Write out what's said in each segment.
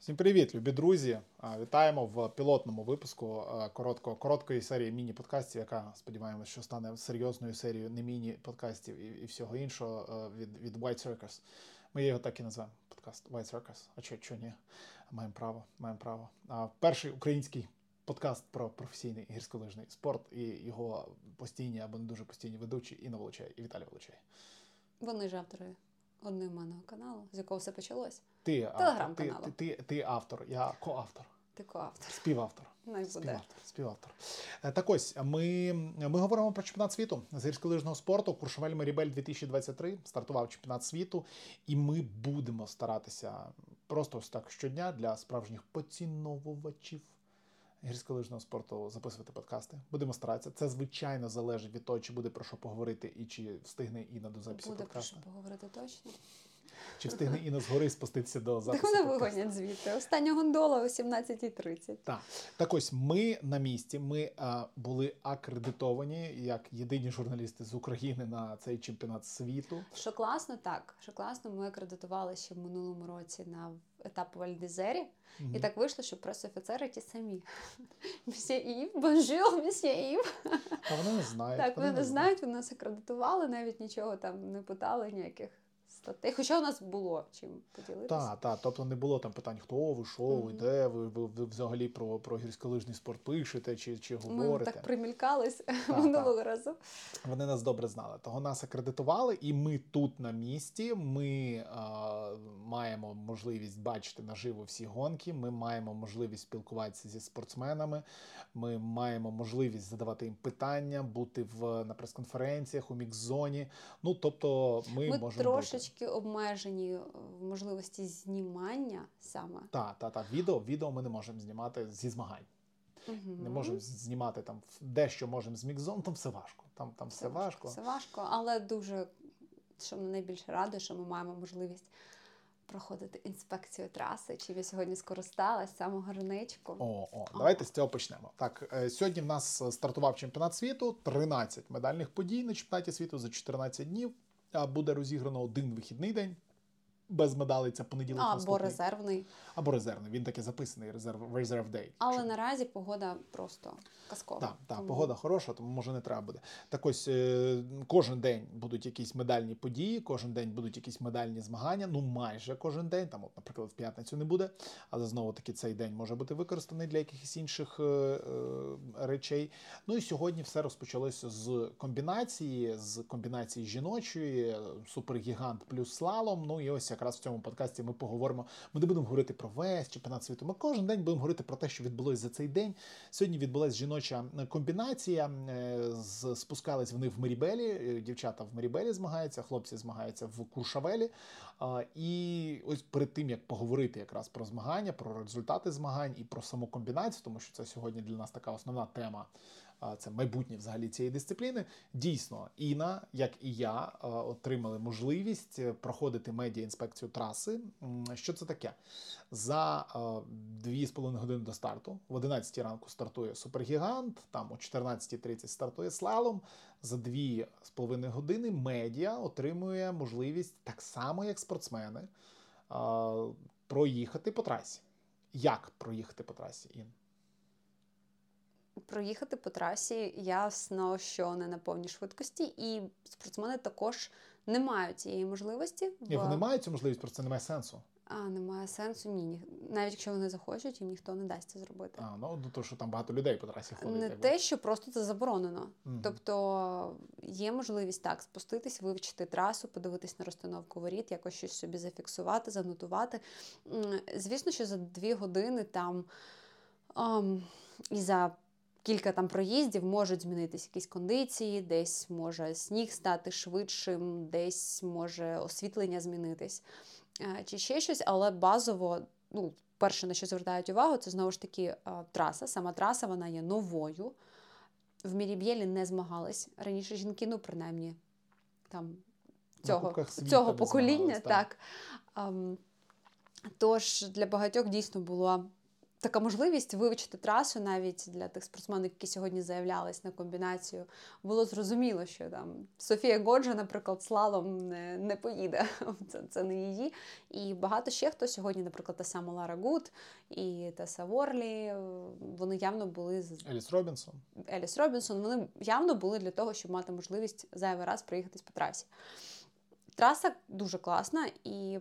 Всім привіт, любі друзі! Вітаємо в пілотному випуску короткого, короткої серії міні-подкастів, яка сподіваємося, що стане серйозною серією не міні-подкастів і, і всього іншого від від White Circus. Ми його так і назвемо. Подкаст White Circus. А чого чо ні? Маємо право, маємо право. А перший український подкаст про професійний гірськолижний спорт і його постійні або не дуже постійні ведучі Інна Волочай і Віталій Волочай. Вони ж автори одноіменного каналу, з якого все почалось. Ти Телеграм-каналу. Ти, ти, ти, ти автор, я коавтор. Ти коавтор. Співавтор. Співавтор. Співавтор. Е, так ось ми ми говоримо про чемпіонат світу з гірськолижного спорту. Куршевель Марібель 2023 стартував чемпіонат світу, і ми будемо старатися просто ось так щодня для справжніх поціновувачів гірськолижного спорту записувати подкасти. Будемо старатися. Це звичайно залежить від того, чи буде про що поговорити і чи встигне Інна до запису буде подкасту. Буде про що поговорити точно. Чи встигне Інна згори спуститися до запису? Так мене вигонять звідти. Остання гондола о 17.30. Так. Так ось ми на місці. Ми а, були акредитовані як єдині журналісти з України на цей чемпіонат світу. Що класно, так. Що класно, ми акредитували ще в минулому році на етап Вальдезері. Mm-hmm. І так вийшло, що пресофіцери ті самі. Мсьє Ів, бонжур, мсьє Ів. А вони не знають. Так, вони, вони не знають, вони нас акредитували, навіть нічого там не питали ніяких статей. Хоча у нас було чим поділитися. Так, так. Тобто не було там питань, хто ви, що ви, де ви, ви, ви взагалі про про гірськолижний спорт пишете чи чи говорите. Ми так примількались минулого разу. Вони нас добре знали. Того нас акредитували, і ми тут на місці. Ми а, маємо можливість бачити наживо всі гонки. Ми маємо можливість спілкуватися зі спортсменами. Ми маємо можливість задавати їм питання, бути в на прес-конференціях у мікс-зоні. Ну тобто, ми, ми можемо трошечки трошечки обмежені в можливості знімання саме. Так, так, так. Відео відео ми не можемо знімати зі змагань. Угу. Не можемо знімати там дещо можемо з мікзон, там все важко. Там там все, все важко. Все важко, але дуже що мене найбільше радує, що ми маємо можливість проходити інспекцію траси. Чим я сьогодні скористалась самого ранечку. О, о, давайте з цього почнемо. Так, е, сьогодні в нас стартував чемпіонат світу, 13 медальних подій на чемпіонаті світу за 14 днів буде розіграно один вихідний день. Без медалей це понеділок. Або наступний. резервний. Або резервний. Він таки записаний резерв Reserve Day. Але Чи... наразі погода просто казкова. Так, так, тому... погода хороша, тому може не треба буде. Так ось е, кожен день будуть якісь медальні події, кожен день будуть якісь медальні змагання. Ну майже кожен день. Там, от, наприклад, в п'ятницю не буде, але знову таки цей день може бути використаний для якихось інших е, е, речей. Ну і сьогодні все розпочалося з комбінації, з комбінації жіночої, супергігант плюс слалом. Ну і ось якраз в цьому подкасті ми поговоримо. Ми не будемо говорити про весь чемпіонат світу. Ми кожен день будемо говорити про те, що відбулося за цей день. Сьогодні відбулася жіноча комбінація. Е, спускались вони в Марібелі. Е, дівчата в Марібелі змагаються, хлопці змагаються в Куршавелі. І ось перед тим як поговорити якраз про змагання, про результати змагань і про саму комбінацію, тому що це сьогодні для нас така основна тема це майбутнє взагалі цієї дисципліни. Дійсно, Іна, як і я, отримали можливість е, проходити медіа інспекцію траси. Що це таке? За 2,5 години до старту, в 11 ранку стартує супергігант, там о 14.30 стартує слалом. За 2,5 години медіа отримує можливість так само, як спортсмени, проїхати по трасі. Як проїхати по трасі, Ін? Проїхати по трасі ясно, що не на повній швидкості, і спортсмени також не мають цієї можливості. Ні, вони мають цю можливість, просто це немає сенсу. А, немає сенсу, ні. Навіть якщо вони захочуть, їм ніхто не дасть це зробити. А, ну то, що там багато людей по трасі ходить. Не те, що просто це заборонено. mm Тобто є можливість так спуститись, вивчити трасу, подивитись на розстановку воріт, якось щось собі зафіксувати, занотувати. Звісно, що за дві години там um, і за кілька там проїздів можуть змінитися якісь кондиції, десь може сніг стати швидшим, десь може освітлення змінитись е, чи ще щось, але базово, ну, перше, на що звертають увагу, це знову ж таки е, траса. Сама траса вона є новою. В Міріб'єлі не змагались. Раніше жінки, ну, принаймні, там цього цього покоління. так. так. Ем, тож для багатьох дійсно було така можливість вивчити трасу навіть для тих спортсменів, які сьогодні заявлялись на комбінацію, було зрозуміло, що там Софія Годжа, наприклад, слалом не не поїде. Це це не її. І багато ще хто сьогодні, наприклад, та сама Лара Гут і Теса Ворлі, вони явно були з Еліс Робінсон. Еліс Робінсон. Вони явно були для того, щоб мати можливість зайвий раз проїхатись по трасі. Траса дуже класна і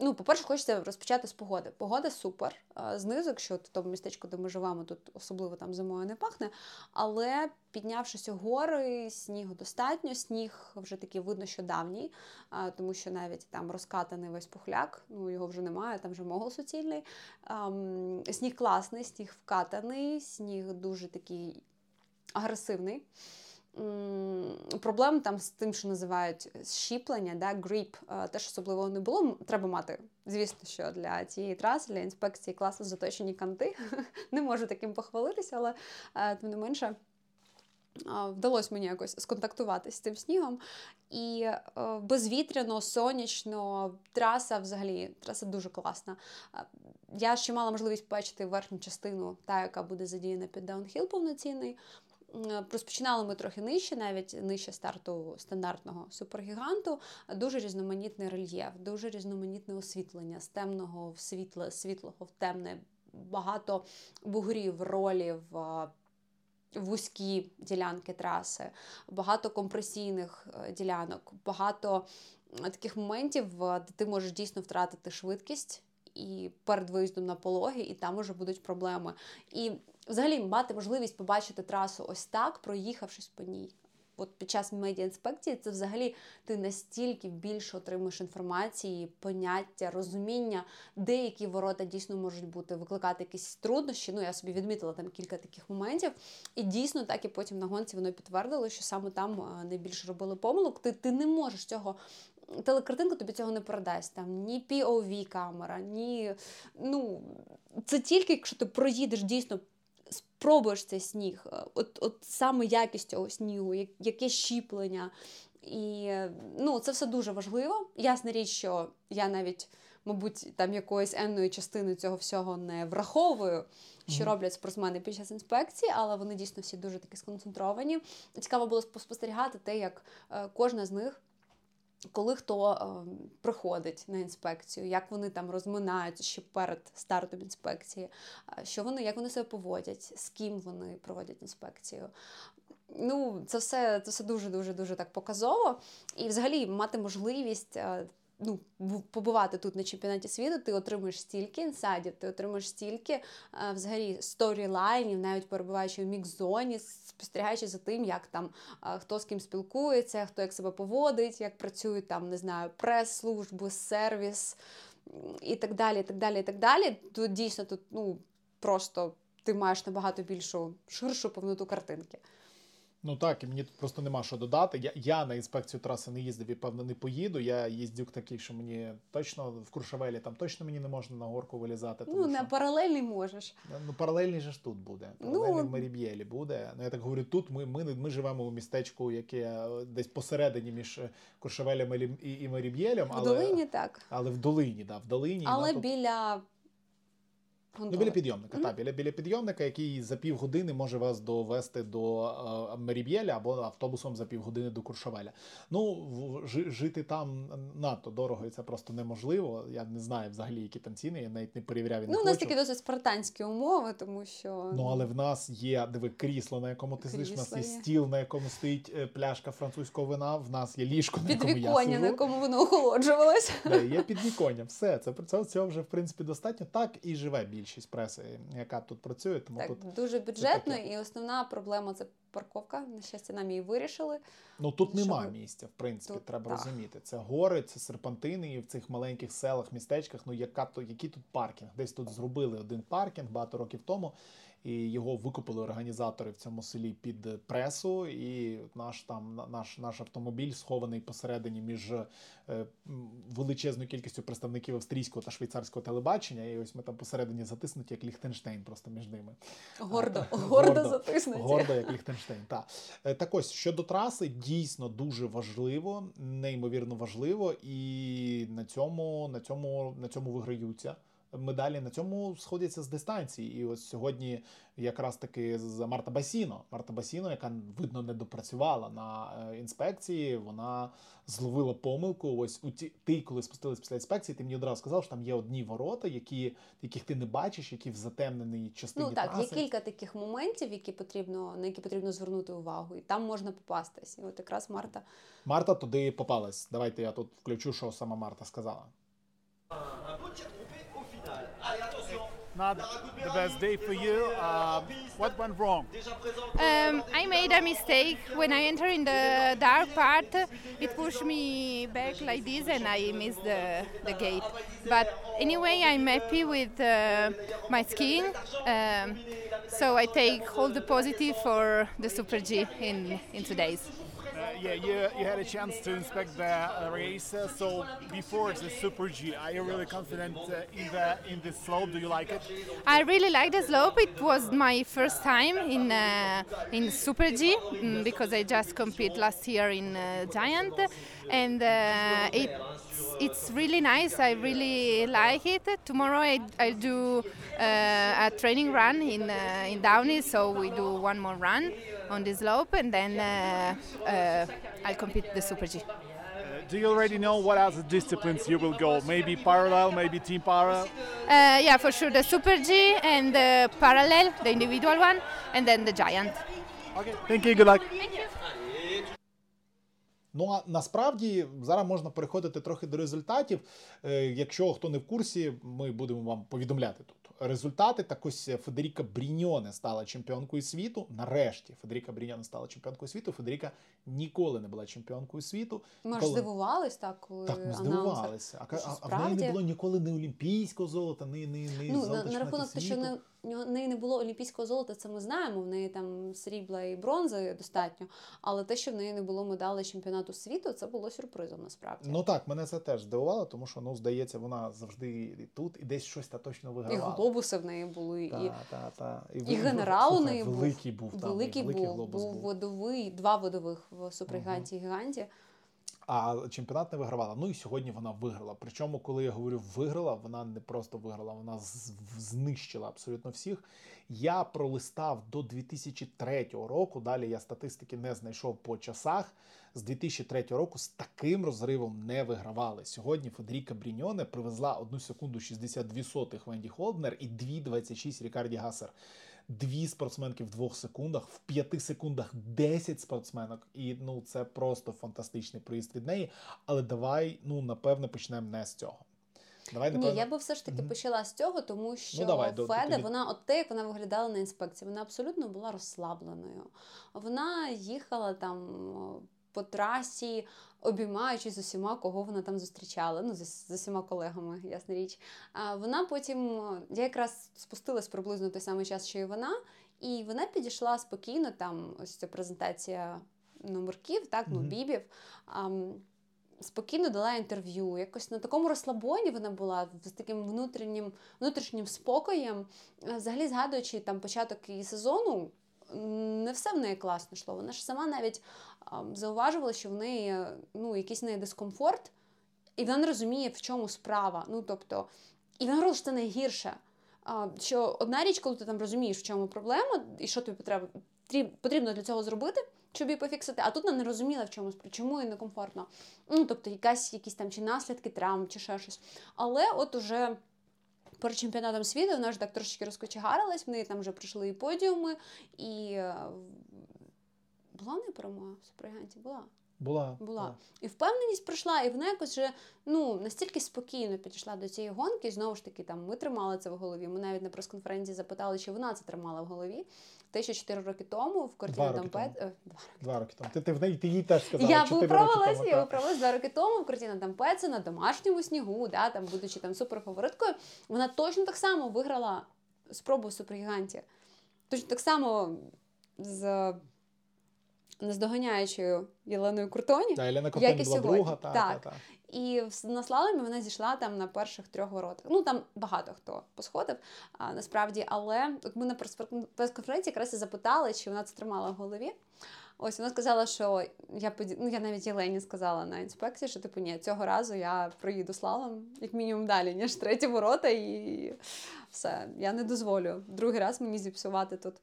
Ну, по-перше, хочеться розпочати з погоди. Погода супер. Знизу, якщо в тому містечку, де ми живемо, тут особливо там зимою не пахне. Але піднявшись у гори, снігу достатньо, сніг вже такий видно, що давній, тому що навіть там розкатаний весь пухляк, ну його вже немає, там вже могол суцільний. Сніг класний, сніг вкатаний, сніг дуже такий агресивний. Проблем там з тим, що називають щіплення, да, гріп, теж особливо не було. Треба мати, звісно, що для цієї траси, для інспекції класно заточені канти. Не можу таким похвалитися, але тим не менше. Вдалося мені якось сконтактувати з цим снігом. І безвітряно, сонячно, траса взагалі траса дуже класна. Я ще мала можливість побачити верхню частину, та, яка буде задіяна під даунхіл повноцінний. Розпочинали ми трохи нижче, навіть нижче старту стандартного супергіганту. Дуже різноманітний рельєф, дуже різноманітне освітлення з темного в світле, світлого в темне, багато бугрів, ролів. Вузькі ділянки траси, багато компресійних е, ділянок, багато таких моментів, де ти можеш дійсно втратити швидкість і перед виїздом на пологи, і там уже будуть проблеми. І взагалі мати можливість побачити трасу ось так, проїхавшись по ній. От під час медіаінспекції це взагалі ти настільки більше отримуєш інформації, поняття, розуміння, деякі ворота дійсно можуть бути, викликати якісь труднощі. Ну, я собі відмітила там кілька таких моментів. І дійсно, так і потім на гонці воно підтвердило, що саме там найбільше робили помилок. Ти ти не можеш цього. Телекартинка тобі цього не передасть. Там ні POV камера, ні. Ну, це тільки якщо ти проїдеш дійсно спробуєш цей сніг, е, от от саме якість цього снігу, яке щіплення. І ну, це все дуже важливо. Ясна річ, що я навіть, мабуть, там якоїсь енної частини цього всього не враховую, що mm-hmm. роблять спортсмени під час інспекції, але вони дійсно всі дуже такі сконцентровані. Цікаво було спостерігати те, як е, кожна з них коли хто е, приходить на інспекцію, як вони там розминаються ще перед стартом інспекції, що вони, як вони себе поводять, з ким вони проводять інспекцію. Ну, це все це все дуже дуже дуже так показово. І взагалі мати можливість е, ну, побувати тут на чемпіонаті світу, ти отримуєш стільки інсайдів, ти отримуєш стільки е, взагалі сторілайнів, навіть перебуваючи в мікс-зоні, спостерігаючи за тим, як там е, хто з ким спілкується, хто як себе поводить, як працюють там, не знаю, прес-служби, сервіс і так далі. і так далі, і так далі. Тут дійсно тут ну, просто ти маєш набагато більшу ширшу повноту картинки. Ну так, і мені тут просто нема що додати. Я я на інспекцію траси не їздив і певно не поїду. Я їздюк такий, що мені точно в Куршавелі там точно мені не можна на горку вилізати. Тому ну, що... на паралельний можеш. Ну, паралельний же ж тут буде. Паралельний ну... в Маріб'єлі буде. Ну я так говорю, тут ми ми, ми живемо у містечку, яке е, десь посередині між Куршавелем і, і Маріб'єлем. В долині так. Але в долині, да, в долині. Але біля. Ну, біля підйомника, mm-hmm. так, біля біля підйомника, який за півгодини може вас довести до е, Меріб'єля або автобусом за півгодини до Куршавеля. Ну, в, жити там надто дорого, і це просто неможливо. Я не знаю взагалі, які там ціни, я навіть не перевіряв. І не ну, у нас такі досить спартанські умови, тому що. Ну, але в нас є диви, крісло, на якому ти сидиш, у нас є стіл, на якому стоїть е, пляшка французького вина, в нас є ліжко, на якому я сижу. на якому воно охолоджувалося. Є підвіконня, все. Це цього вже в принципі достатньо. Так і живе більшість преси, яка тут працює. Тому так, тут дуже бюджетно, і основна проблема це парковка. На щастя, нам її вирішили. Ну тут що... нема місця, в принципі, тут, треба так. розуміти. Це гори, це серпантини, і в цих маленьких селах, містечках. Ну яка то який тут паркінг? Десь тут зробили один паркінг багато років тому і його викупили організатори в цьому селі під пресу. І наш там наш наш автомобіль схований посередині між е, величезною кількістю представників австрійського та швейцарського телебачення. І ось ми там посередині затиснуті, як Ліхтенштейн, просто між ними. Гордо, а, гордо, гордо затиснуті. Гордо, як Ліхтенштейн. Так. Е, так ось щодо траси, дійсно дуже важливо, неймовірно важливо, і на цьому, на цьому, на цьому виграються медалі на цьому сходяться з дистанції. І ось сьогодні якраз таки з Марта Басіно. Марта Басіно, яка видно не допрацювала на е, інспекції, вона зловила помилку. Ось у ті ти, коли спустились після інспекції, ти мені одразу сказав, що там є одні ворота, які яких ти не бачиш, які в затемненій частині. Ну так, траси. є кілька таких моментів, які потрібно на які потрібно звернути увагу, і там можна попастись. І от якраз Марта. Марта туди попалась. Давайте я тут включу, що сама Марта сказала. Not the best day for you. Uh, what went wrong? Um, I made a mistake when I entered in the dark part. It pushed me back like this, and I missed the, the gate. But anyway, I'm happy with uh, my skiing. Um, so I take all the positive for the Super G in in two days. Yeah, you, you had a chance to inspect the uh, race. Uh, so before the Super G, are you really confident uh, in the in this slope? Do you like it? I really like the slope. It was my first time in in Super G mm, because I just competed last year in Giant, and uh, it's it's really nice. I really like it. Tomorrow I I do uh, a training run in uh, in Downey, so we do one more run on the slope, and then uh, uh, I'll compete the Super G. Uh, do you already know what other disciplines you will go? Maybe parallel, maybe team parallel. Uh, yeah, for sure the Super G and the parallel, the individual one, and then the Giant. Okay, thank you. Good luck. Ну а насправді зараз можна переходити трохи до результатів. Е, Якщо хто не в курсі, ми будемо вам повідомляти тут результати. Так ось Федеріка Бріньоне стала чемпіонкою світу. Нарешті Федеріка Бріньоне стала чемпіонкою світу. Федеріка ніколи не була чемпіонкою світу. Ми ж Коли- здивувались так, коли Так, ми здивувалися. А, а, а в неї не було ніколи ні олімпійського золота, ні, ні, ні Ну, золота на, на рахунок те, що не, нього- неї не було олімпійського золота, це ми знаємо. В неї там срібла і бронзи достатньо. Але те, що в неї не було медалей чемпіонату світу, це було сюрпризом насправді. Ну так, мене це теж здивувало, тому що ну здається, вона завжди і тут і десь щось та точно і глобуси в неї були, і, Та, та, та. і ви- генерал у неї був. великий був. там, великий великий був, глобус був водовий, два водових в супергіганті і гіганті. А чемпіонат не вигравала. Ну і сьогодні вона виграла. Причому, коли я говорю виграла, вона не просто виграла, вона знищила абсолютно всіх. Я пролистав до 2003 року. Далі я статистики не знайшов по часах. З 2003 року з таким розривом не вигравали. Сьогодні Федеріка Бріньоне привезла 1 секунду 62 сотих Венді Холднер і 2,26 Рікарді Гасер. Дві спортсменки в двох секундах, в п'яти секундах 10 спортсменок. І ну це просто фантастичний приїзд від неї. Але давай, ну напевне, почнемо не з цього. Давай, Ні, я би все ж таки Мгм. почала з цього, тому що Ну, давай, до- Феда, тоді- вона от те, як вона виглядала на інспекції, вона абсолютно була розслабленою. Вона їхала там по трасі, обіймаючись з усіма, кого вона там зустрічала. Ну, з, усіма колегами, ясна річ. А вона потім, я якраз спустилась приблизно в той самий час, що і вона, і вона підійшла спокійно. Там ось ця презентація номерків, так, ну, бібів. ам, спокійно дала інтерв'ю. Якось на такому розслабоні вона була з таким внутрішнім, внутрішнім спокоєм. Е, Взагалі, згадуючи там початок її сезону, не все в неї класно йшло. Вона ж сама навіть а, зауважувала, що в неї е, ну, якийсь неї дискомфорт, і вона не розуміє, в чому справа. Ну, тобто, і вона говорила, що це найгірше. Що одна річ, коли ти там розумієш, в чому проблема, і що тобі потрібно, для цього зробити, щоб її пофіксити, а тут вона не розуміла, в чому чому їй некомфортно. Ну, тобто, якась, якісь там чи наслідки травм, чи ще щось. Але от уже перед чемпіонатом світу вона ж так трошечки розкочегарилась, в неї там вже прийшли і подіуми, і е, була в неї перемога в супергіганті? Була. була. Була. І впевненість прийшла, і вона якось вже ну, настільки спокійно підійшла до цієї гонки. І знову ж таки, там ми тримали це в голові. Ми навіть на прес-конференції запитали, чи вона це тримала в голові. Те, що 4 роки тому в квартирі роки Дампет. е, Два Два роки тому. Ти, ти в неї ти їй теж сказала. я виправилась, я виправилась два роки тому в картина Дампеце на домашньому снігу, да, там, будучи там суперфавориткою. Вона точно так само виграла спробу в супергіганті. Точно так само з наздоганяючою Єленою Куртоні. Та, Елена Як і була сьогодні. друга, та, Так. та, та. І на слаломі вона зійшла там на перших трьох воротах. Ну там багато хто посходив а, насправді. Але от ми на прес- прес-конференції якраз і запитали, чи вона це тримала в голові. Ось вона сказала, що я поді... ну, я навіть Єлені сказала на інспекції, що типу ні, цього разу я проїду слалом, як мінімум далі, ніж треті ворота, і все. Я не дозволю другий раз мені зіпсувати тут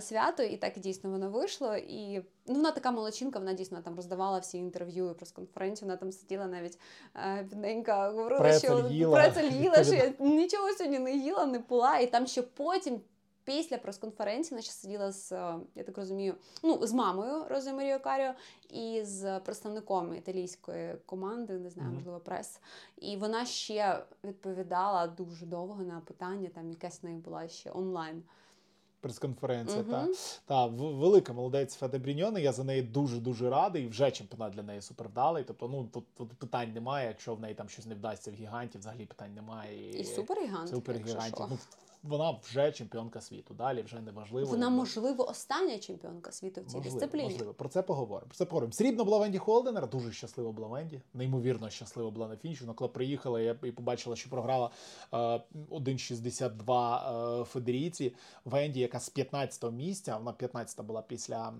свято, і так дійсно воно вийшло. І ну, вона така молодчинка, вона дійсно там роздавала всі інтерв'ю і прес-конференцію. Вона там сиділа навіть е, бідненька, говорила, Прецель що їла. прецель їла, що я нічого сьогодні не їла, не пила. І там ще потім. Після прес-конференції наша сиділа з, е, я так розумію, ну з мамою Рози Маріо Каріо і з представником італійської команди, не знаю, можливо, прес. І вона ще відповідала дуже довго на питання. Там якась в неї була ще онлайн. Прес-конференція, Угу. та. Та, велика молодець Феде Бріньони. я за неї дуже-дуже радий. Вже чемпіонат для неї супервдалий. Тобто, ну тут, тут питань немає. Якщо в неї там щось не вдасться в гіганті, взагалі питань немає. І супергігант. Супергігантів. Ну, вона вже чемпіонка світу. Далі вже не важливо. Вона, можливо, остання чемпіонка світу в цій Можливо, дисципліні. можливо. Про це поговоримо. Про це поговоримо. Срібна була Венді Холденер, дуже щаслива була Венді. Неймовірно щаслива була на фініші. Вона коли приїхала, я і побачила, що програла е, 1,62 е, Федерійці. Венді, яка з 15-го місця, вона 15-та була після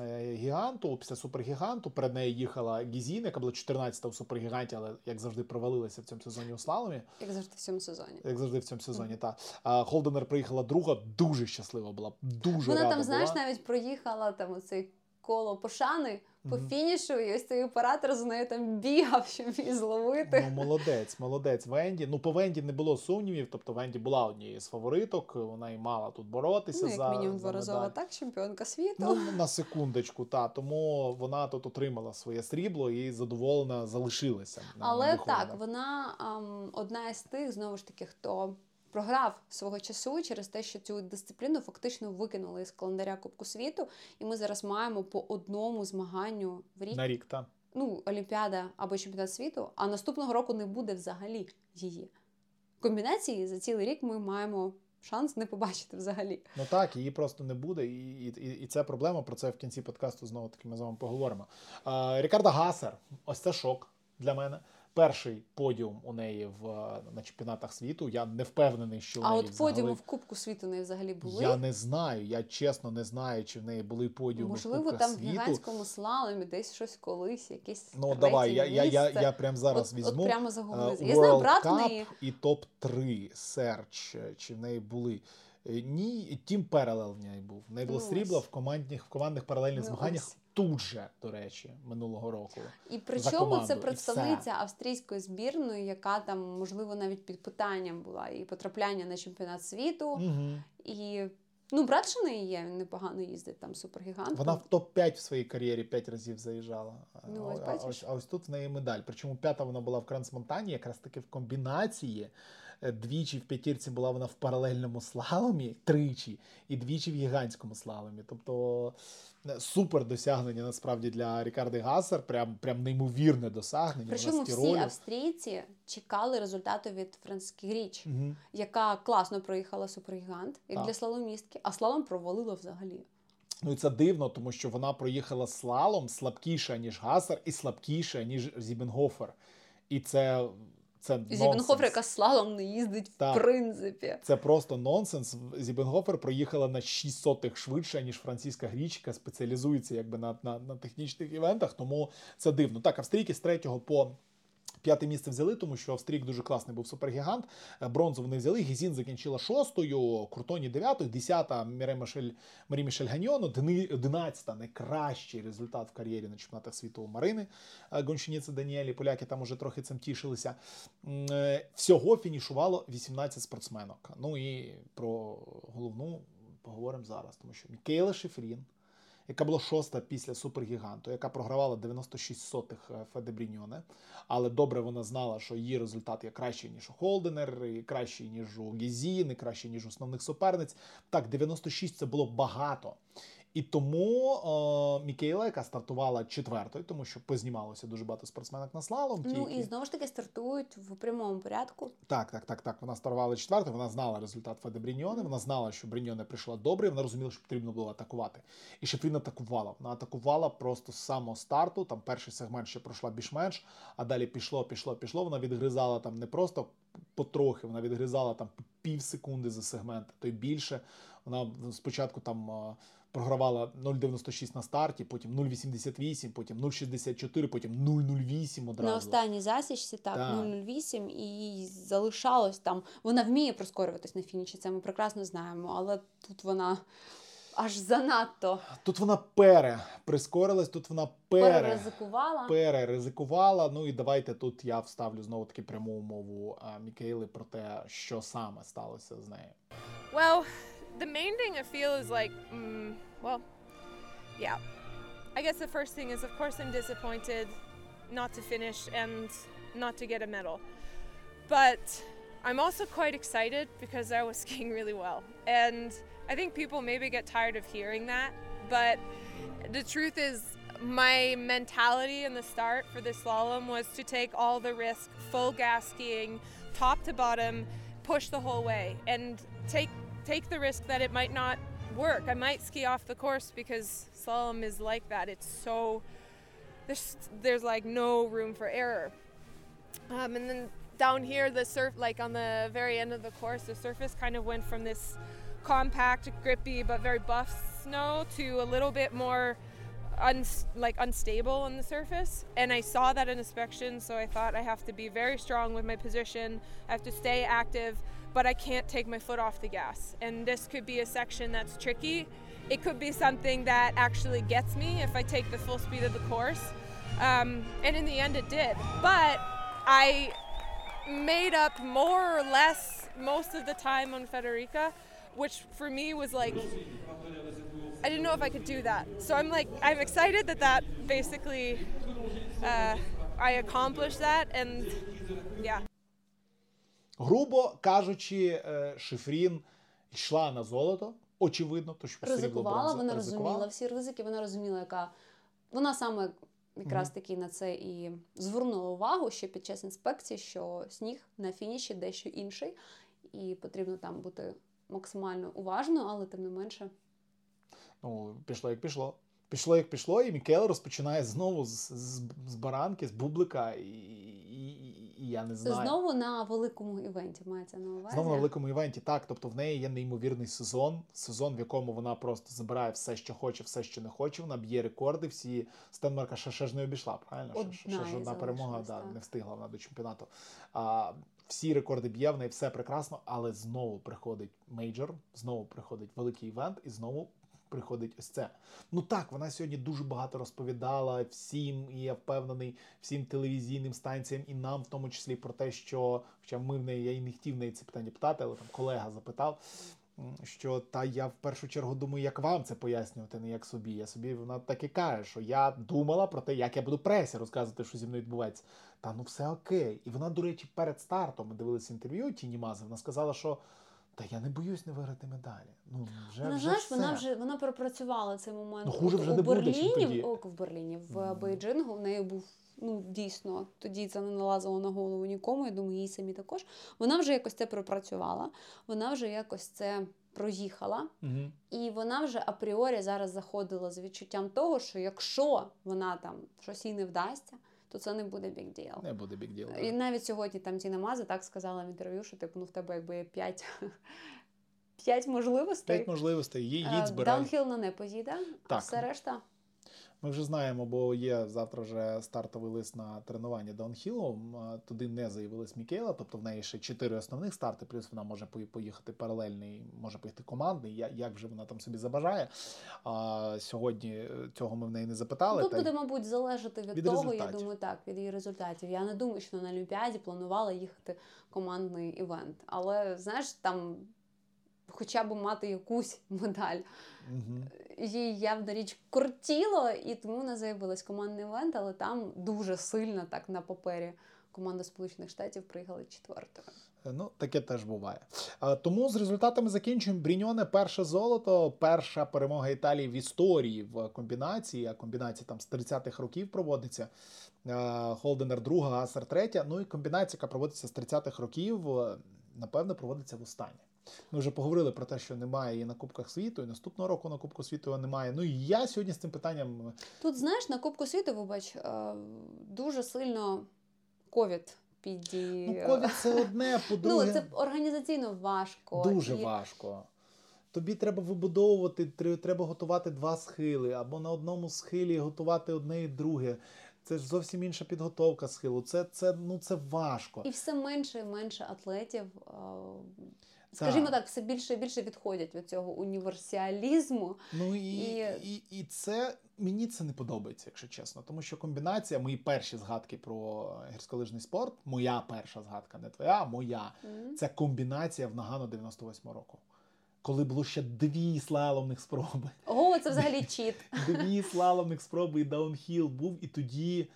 е, гіганту, після супергіганту. Перед нею їхала Гізін, яка була 14-та у супергіганті, але як завжди провалилася в цьому сезоні у слаломі. Як завжди в цьому сезоні. Як завжди в цьому сезоні. Та А Холденер приїхала друга, дуже щаслива була. Дуже Вона рада там, знаєш, була. навіть проїхала там оцей коло пошани по Мгм. фінішу, і ось цей оператор з нею там бігав, щоб її зловити. Ну, молодець, молодець Венді. Ну, по Венді не було сумнівів. Тобто Венді була однією з фавориток. Вона і мала тут боротися Ну, як за, мінімум дворазова, так, чемпіонка світу. Ну, на секундочку, та тому вона тут отримала своє срібло і задоволена залишилася. на- Але на так, вона ам, одна із тих, знову ж таки, хто програв свого часу через те, що цю дисципліну фактично викинули із календаря Кубку світу, і ми зараз маємо по одному змаганню в рік. на рік, та. ну, Олімпіада або чемпіонат світу, а наступного року не буде взагалі її. Комбінації за цілий рік ми маємо шанс не побачити взагалі. Ну так, її просто не буде, і, і, і це проблема. Про це в кінці подкасту знову таки ми з вами поговоримо. А, Рікарда Гасер, ось це шок для мене. Перший подіум у неї в на чемпіонатах світу. Я не впевнений, що у а неї от взагалі... в Кубку світу не взагалі були. Я не знаю. Я чесно не знаю, чи в неї були подіуми в Можливо, Кубках там в світу. гігантському слаломі десь щось колись, якесь Ну давай, я, я, я, я прям зараз от, візьму. От прямо Е, загуглила. Я знаю, брат в Cup неї. і топ-3 серч, чи в неї були. Е, Ні, Тім Перелел в неї був. В неї було Ну, срібло в командних, в командних паралельних Ну, змаганнях ось. тут же, до речі, минулого року. І за причому це представниця австрійської збірної, яка там, можливо, навіть під питанням була і потрапляння на чемпіонат світу. Угу. І ну, брат ще неї є, він непогано їздить там супергігант. Вона в топ-5 в своїй кар'єрі 5 разів заїжджала. Ну, ось а, ось, а ось тут в неї медаль. Причому п'ята вона була в Крансмонтані, якраз таки в комбінації. Е, Двічі в п'ятірці була вона в паралельному слаломі, тричі, і двічі в гігантському слаломі. Тобто е, супер досягнення насправді для Рікарди Гасер, прям, прям неймовірне досягнення. Причому всі стіролю. австрійці чекали результату від Францькі Річ, Мгм. яка класно проїхала супергігант, як Так. для слаломістки, а слалом провалила взагалі. Ну і це дивно, тому що вона проїхала слалом слабкіша, ніж Гасер, і слабкіша, ніж Зібенгофер. І це, це Зібенгофер, яка слалом не їздить Так. в принципі. Це просто нонсенс. Зібенгофер проїхала на 6 сотих швидше, ніж французька грічка, спеціалізується якби на, на, на технічних івентах, тому це дивно. Так, австрійки з третього по. П'яте місце взяли, тому що Австрійк дуже класний був супергігант. Е, Бронзу вони взяли. Гізін закінчила шостою, Куртоні дев'ятою, десята Марі Мішель Ганьон, одини- одинадцята найкращий результат в кар'єрі на чемпіонатах світу у Марини е, Даніелі. Поляки там уже трохи цим тішилися. Е, Всього фінішувало 18 спортсменок. Ну і про головну поговоримо зараз, тому що Мікейла Шифрін, яка була шоста після супергіганту, яка програвала 96 сотих Федебріньоне. Але добре вона знала, що її результат є кращий, ніж у Холденер, і кращий, ніж у Гізін, і кращий, ніж у основних суперниць. Так, 96 це було багато. І тому е, Мікейла, яка стартувала четвертою, тому що познімалося дуже багато спортсменок на слалом. Ну тільки. і знову ж таки стартують в прямому порядку. Так, так, так, так. Вона стартувала четвертою, вона знала результат Феде Бріньоне, вона знала, що Бріньоне прийшла добре, і вона розуміла, що потрібно було атакувати. І Шефрін атакувала. Вона атакувала просто з самого старту. Там перший сегмент ще пройшла більш-менш, а далі пішло, пішло, пішло. Вона відгризала там не просто потрохи, вона відгризала там пів секунди за сегмент, то й більше. Вона спочатку там. Е, програвала 0,96 на старті, потім 0,88, потім 0,64, потім 0,08 одразу. На останній засічці так, Так. 0,08 і залишалось там. Вона вміє прискорюватись на фініші, це ми прекрасно знаємо, але тут вона аж занадто Тут вона пере прискорилась, тут вона пере, переризикувала. пере ризикувала. Ну і давайте тут я вставлю знову таки пряму умову Мікейли про те, що саме сталося з нею. Well, the main thing I feel is like, mm, well, yeah. I guess the first thing is, of course, I'm disappointed not to finish and not to get a medal. But I'm also quite excited because I was skiing really well. And I think people maybe get tired of hearing that. But the truth is, my mentality in the start for this slalom was to take all the risk, full gas skiing, top to bottom, push the whole way, and take take the risk that it might not work. I might ski off the course because slalom is like that. It's so there's there's like no room for error. Um, and then down here, the surf like on the very end of the course, the surface kind of went from this compact, grippy but very buff snow to a little bit more uns- like unstable on the surface. And I saw that in inspection, so I thought I have to be very strong with my position. I have to stay active, but I can't take my foot off the gas. And this could be a section that's tricky. It could be something that actually gets me if I take the full speed of the course. Um, and in the end, it did. But I made up more or less most of the time on Federica, which for me was like I didn't know if I could do that. So I'm like I'm excited that that basically uh, I accomplished that, and yeah. Грубо кажучи, е, Шифрін йшла на золото, очевидно, то що ризикувала, вона ризикувала. розуміла всі ризики, вона розуміла, яка вона саме якраз таки на це і звернула увагу ще під час інспекції, що сніг на фініші дещо інший, і потрібно там бути максимально уважно, але тим не менше. Ну, пішло як пішло. Пішло як пішло, і Мікел розпочинає знову з, з, з баранки, з бублика, і, і, і, я не знаю. Знову на великому івенті мається на увазі. Знову на великому івенті, так. Тобто в неї є неймовірний сезон, сезон, в якому вона просто забирає все, що хоче, все, що не хоче. Вона б'є рекорди. Всі Стенмарка ще, ще ж не обійшла, правильно? Ще- ще, ще ж одна перемога да, не встигла вона до чемпіонату. А, всі рекорди б'є, в неї все прекрасно, але знову приходить мейджор, знову приходить великий івент, і знову. Приходить ось це. Ну так, вона сьогодні дуже багато розповідала всім, і я впевнений, всім телевізійним станціям, і нам в тому числі про те, що хоча ми в неї я і не хотів в неї це питання питати, але там колега запитав. Що та я в першу чергу думаю, як вам це пояснювати, не як собі. Я собі вона так і каже, що я думала про те, як я буду пресі розказувати, що зі мною відбувається. Та ну все окей. І вона, до речі, перед стартом ми дивилися інтерв'ю Тіні Мази. Вона сказала, що та я не боюсь не виграти медалі. Ну вже Вона вже знаєш, все. вона вже вона пропрацювала цей момент. Ну, хуже вже у не Берліні, чим тоді. О, в Берліні, в Мгм. Бейджингу в неї був ну дійсно тоді це не налазило на голову нікому. Я думаю, їй самі також. Вона вже якось це пропрацювала, вона вже якось це проїхала, Мгм. і вона вже апріорі зараз заходила з відчуттям того, що якщо вона там щось їй не вдасться, то це не буде big deal. Не буде big deal. І навіть сьогодні там Тіна Маза так сказала в інтерв'ю, що типу, ну в тебе якби є п'ять, п'ять можливостей. П'ять можливостей. її Е, їдь збирай. Даунхіл на не поїде, а все решта. Ми вже знаємо, бо є завтра вже стартовий лист на тренування даунхілом. Туди не заявилась Мікейла, тобто в неї ще чотири основних старти, плюс вона може поїхати паралельний, може поїхати командний. Як вже вона там собі забажає. А сьогодні е, цього ми в неї не запитали. Тут та буде, мабуть, залежати від, від того, результатів. я думаю, так, від її результатів. Я не думаю, що на Олімпіаді планувала їхати командний івент. Але знаєш, там хоча б мати якусь медаль. Мгм. Їй явна річ кортіло, і тому вона заявилась командний івент, але там дуже сильно так на папері команда Сполучених Штатів приїхала четвертою. Ну, таке теж буває. Тому з результатами закінчуємо. Бріньоне перше золото, перша перемога Італії в історії в комбінації. А комбінація там з 30-х років проводиться. Е, Холденер друга, Гасер третя. Ну і комбінація, яка проводиться з 30-х років, е, напевно, проводиться в останнє. Ми вже поговорили про те, що немає її на Кубках світу, і наступного року на Кубку світу його немає. Ну і я сьогодні з цим питанням Тут, знаєш, на Кубку світу, вибач, е, дуже сильно ковід піді... ну, ковід це одне, Ну, по-друге, це організаційно важко. дуже і важко. тобі треба вибудовувати, треба готувати два схили, або на одному схилі готувати одне і друге. Це ж зовсім інша підготовка схилу. Це, це, ну, це важко. І все менше і менше атлетів, е, скажімо так, все більше і більше відходять від цього універсіалізму. Ну і, І- і, і це мені це не подобається, якщо чесно. Тому що комбінація, мої перші згадки про гірськолижний спорт, моя перша згадка, не твоя, а моя. Мгм. Це комбінація в Нагано 98 року. Коли було ще дві слаломних спроби. Ого, це взагалі чіт. Дві слаломних спроби і даунхіл був, і тоді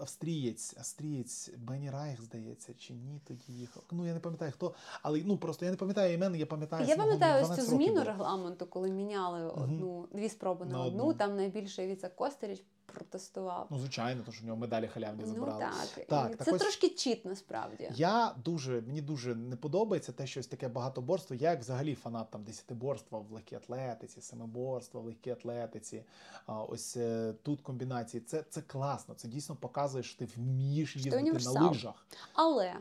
австрієць, австрієць Бені Райх, здається, чи ні, тоді їхав. Ну я не пам'ятаю хто, але ну просто я не пам'ятаю імен, я пам'ятаю. Я пам'ятаю ось цю зміну регламенту, коли міняли одну дві спроби на, На одну. одну. Там найбільше Віца Костеріч протестував. Ну, звичайно, тому що в нього медалі халявні Ну так, Так, І так це ось- трошки чіт насправді. Я дуже мені дуже не подобається те, що ось таке багатоборство. Я як взагалі фанат там десятиборства в легкій атлетиці, семиборства в легкій атлетиці. А ось е, тут комбінації. Це, це класно. Це дійсно показує, що ти вмієш ти їздити на лижах. Але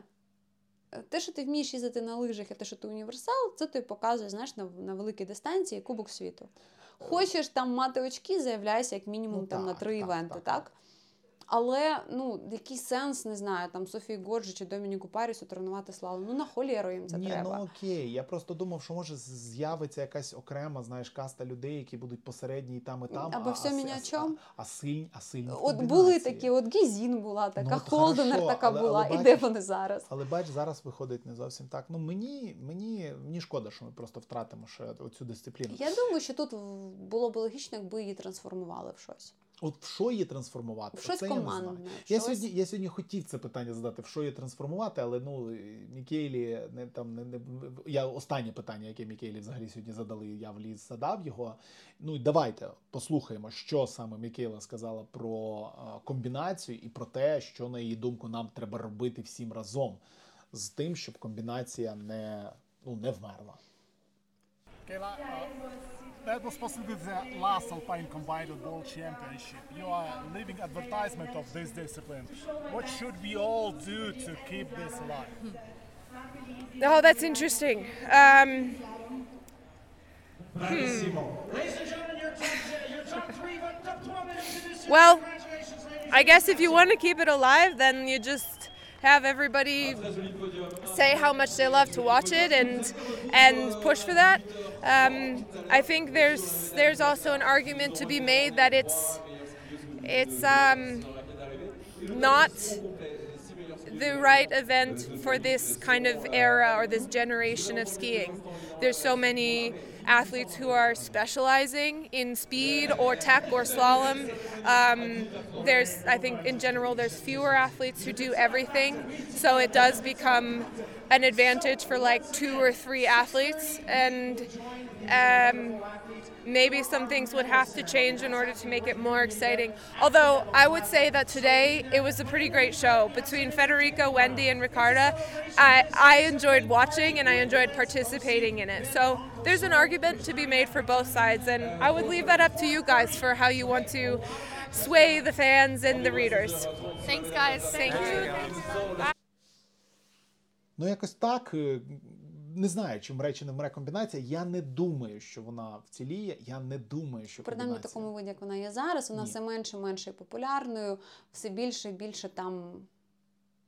е, те, що ти вмієш їздити на лижах, і те, що ти універсал, це тобі показує знаєш, на, на великій дистанції Кубок світу. Хочеш там мати очки, заявляйся як мінімум Ну, там на так, три так, івенти, так, так? Але ну, який сенс, не знаю, там Софії Годжі чи Домініку Парісу тренувати слалом. Ну на холєру їм це Ні, треба. ну окей. Я просто думав, що може з'явиться якась окрема, знаєш, каста людей, які будуть посередні і там, і там. Або а, все а, мені а. А, а сильні, а сильні От були такі, от Гізін була така, Ну, от Холденер хорошо, така але- була. але і де вони зараз? Але бач, зараз виходить не зовсім так. Ну мені, мені, мені шкода, що ми просто втратимо ще оцю дисципліну. Я думаю, що тут було б логічно, якби її трансформували в щось. От в що її трансформувати? В щось Оце я не знаю. в Я сьогодні, я сьогодні хотів це питання задати, в що її трансформувати, але ну Мікейлі не там не, не я останнє питання, яке Мікейлі взагалі сьогодні задали, я вліз задав його. Ну і давайте послухаємо, що саме Мікейла сказала про а, комбінацію і про те, що на її думку нам треба робити всім разом з тим, щоб комбінація не, ну, не вмерла. That was possibly the last Alpine Combined World Championship. You are living advertisement of this discipline. What should we all do to keep this alive? Oh, that's interesting. Um, well, I guess if you want to keep it alive, then you just have everybody say how much they love to watch it and and push for that. Um, I think there's there's also an argument to be made that it's it's um, not the right event for this kind of era or this generation of skiing. There's so many athletes who are specializing in speed or tech or slalom. Um, there's, I think, in general, there's fewer athletes who do everything, so it does become an advantage for like two or three athletes, and um, maybe some things would have to change in order to make it more exciting. Although I would say that today it was a pretty great show between Federica, Wendy, and Ricarda. I, I enjoyed watching and I enjoyed participating in it. So there's an argument to be made for both sides, and I would leave that up to you guys for how you want to sway the fans and the readers. Thanks, guys. Thank you. Ну, якось так. Не знаю, чи вмре чи не вмре комбінація. Я не думаю, що вона вціліє. Я не думаю, що Принаймні в такому виді, як вона є зараз, вона Ні. все менше і менше популярною, все більше і більше там,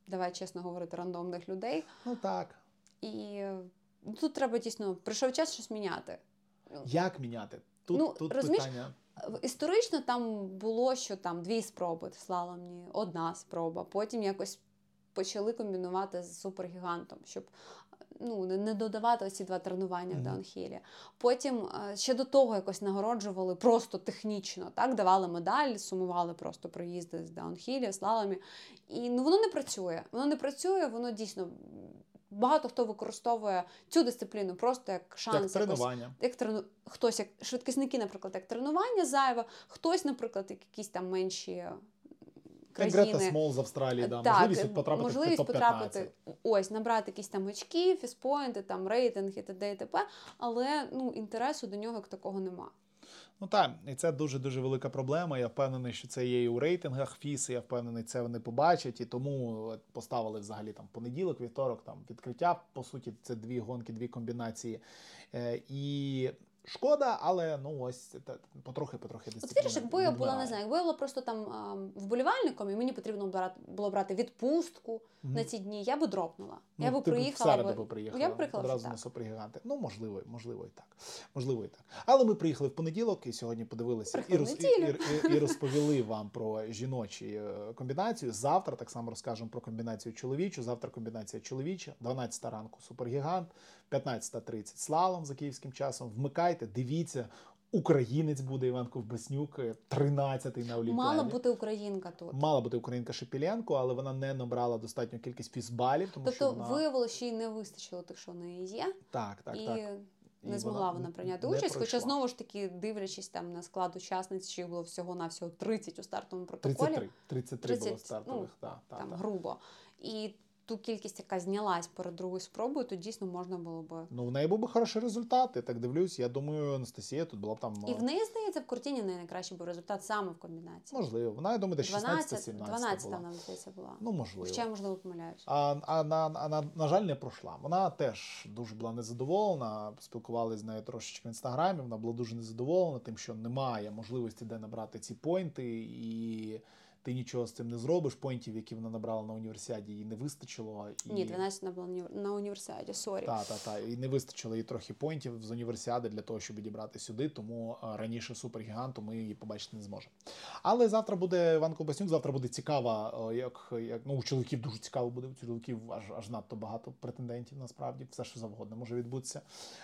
давай чесно говорити, рандомних людей. Ну так. І е, тут треба дійсно, прийшов час щось міняти. Як міняти? Тут, Ну, тут розумієш, питання. Історично там було, що там дві спроби слаломні, одна спроба. Потім якось почали комбінувати з супергігантом, щоб ну, не- додавати оці два тренування в даунхілі. Потім е, ще до того якось нагороджували просто технічно, так, давали медаль, сумували просто проїзди з даунхілі, слаломі. І ну, воно не працює. Воно не працює, воно дійсно. Багато хто використовує цю дисципліну просто як шанс Як якось як трену... хтось, як швидкісники, наприклад, як тренування зайве, хтось, наприклад, як якісь там менші Як країни. Грета Смол з Австралії, да, так, можливість потрапити можливість в потрапити, ось, набрати якісь там очки, фіспоінти, там рейтинг і т.д. і т.п., але ну, інтересу до нього як такого нема. Ну так, і це дуже дуже велика проблема. Я впевнений, що це є і у рейтингах ФІС. Я впевнений, це вони побачать. І тому поставили взагалі там понеділок, вівторок, там відкриття. По суті, це дві гонки, дві комбінації. Е, і шкода, але ну ось та- потрохи, потрохи От віриш, якби я була, не знаю, якби я була просто там а, вболівальником, і мені потрібно було брати відпустку Мгм. на ці дні, я би дропнула. Ну, я би ти б приїхала. би- би приїхала. Я б приїхала одразу на супергіганти. Ну, можливо, можливо, і так. Можливо, і так. Але ми приїхали в понеділок і сьогодні подивилися і, роз, і, і, і розповіли вам про жіночі е, комбінацію. Завтра так само розкажемо про комбінацію чоловічу. Завтра комбінація чоловіча, 12 ранку супергігант, 15.30 слалом за київським часом. Вмикайте, дивіться. Українець буде Іван Ковбаснюк, 13-й на Олімпіаді. Мала бути українка тут. Мала бути українка Шепіленко, але вона не набрала достатню кількість фізбалів, тому що Тобто вона... виявилося, що їй не вистачило тих, що в неї є, Так, так, і так. не змогла вона прийняти не участь. Хоча знову ж таки, дивлячись там на склад учасниць, що їх було всього на всього 30 у стартовому протоколі. 33, 33 було стартових, ну, так, там так. грубо. І ту кількість, яка знялась перед другою спробою, то дійсно можна було би. Ну, в неї був би хороший результат, я так дивлюсь. Я думаю, Анастасія тут була б там. І е, в неї, здається, в Кортіні не найкращий був результат саме в комбінації. Можливо, вона, я думаю, 12, 16-17 12 була. нам здається, була. Ну, можливо. Я, можливо, помиляюсь. А, а на, а на, на жаль, не пройшла. Вона теж дуже була незадоволена. Спілкувалися з нею трошечки в інстаграмі. Вона була дуже незадоволена тим, що немає можливості де набрати ці поінти, і ти нічого з цим не зробиш. Поінтів, які вона набрала на універсіаді, їй не вистачило. І... Ні, 12 вона була на уні- універсіаді, sorry. Так, так, так. І не вистачило їй трохи поінтів з універсіади для того, щоб відібрати сюди, тому е, раніше супергіганту ми її побачити не зможемо. Але завтра буде Іван Колбаснюк, завтра буде цікава, е, як, як ну, у чоловіків дуже цікаво буде. У чоловіків аж аж надто багато претендентів, насправді, все що завгодно може відбутися.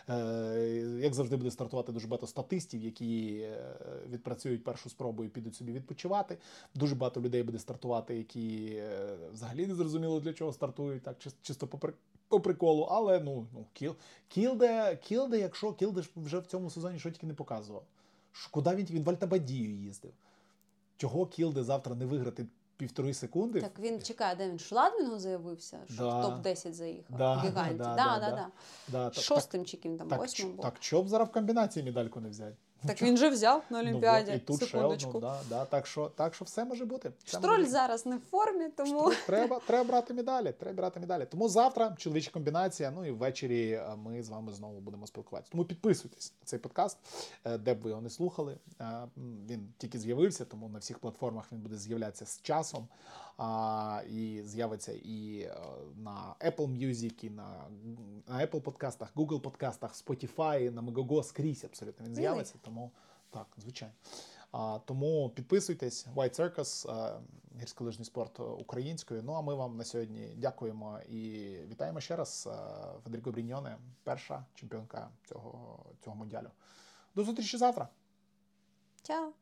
Е, як завжди, буде стартувати дуже багато статистів, які е, відпрацюють першу спробу і підуть собі відпочивати. Дуже багато людей буде стартувати, які е, взагалі не зрозуміло для чого стартують, так чисто по, по приколу. Але ну, ну кіл, кілде, кілде, якщо кілде ж вже в цьому сезоні що тільки не показував. Куди він він в Альтабадію їздив? Чого Кілде завтра не виграти півтори секунди? Так він чекає, де він Шладвінгу заявився, що Да. в топ-10 заїхав. Да, гіганті. да, Да, да, да, да. да. Шостим чи ким там, так, восьмим так, чого зараз в комбінації медальку не взяти? Так він же взяв на Ну, Олімпіаді. от, і тут Секундочку. одну, да, да, так, що, так що все може бути. Все Штроль бути. зараз не в формі, тому Треба, треба брати медалі. Треба брати медалі. Тому завтра чоловіча комбінація. Ну і ввечері е, ми з вами знову будемо спілкуватися. Тому підписуйтесь на цей подкаст, е, де б ви його не слухали. Е, Він тільки з'явився, тому на всіх платформах він буде з'являтися з часом. А, і з'явиться і е, на Apple Music, і на, на Apple подкастах, Google подкастах, Spotify, на Megogo, скрізь абсолютно він з'явиться. Тому так, звичайно. А, тому підписуйтесь, White Circus, е, гірськолижний спорт українською. Ну а ми вам на сьогодні дякуємо і вітаємо ще раз. е, Федеріко Бріньоне, перша чемпіонка цього, цього мундіалю. До зустрічі завтра. Чао.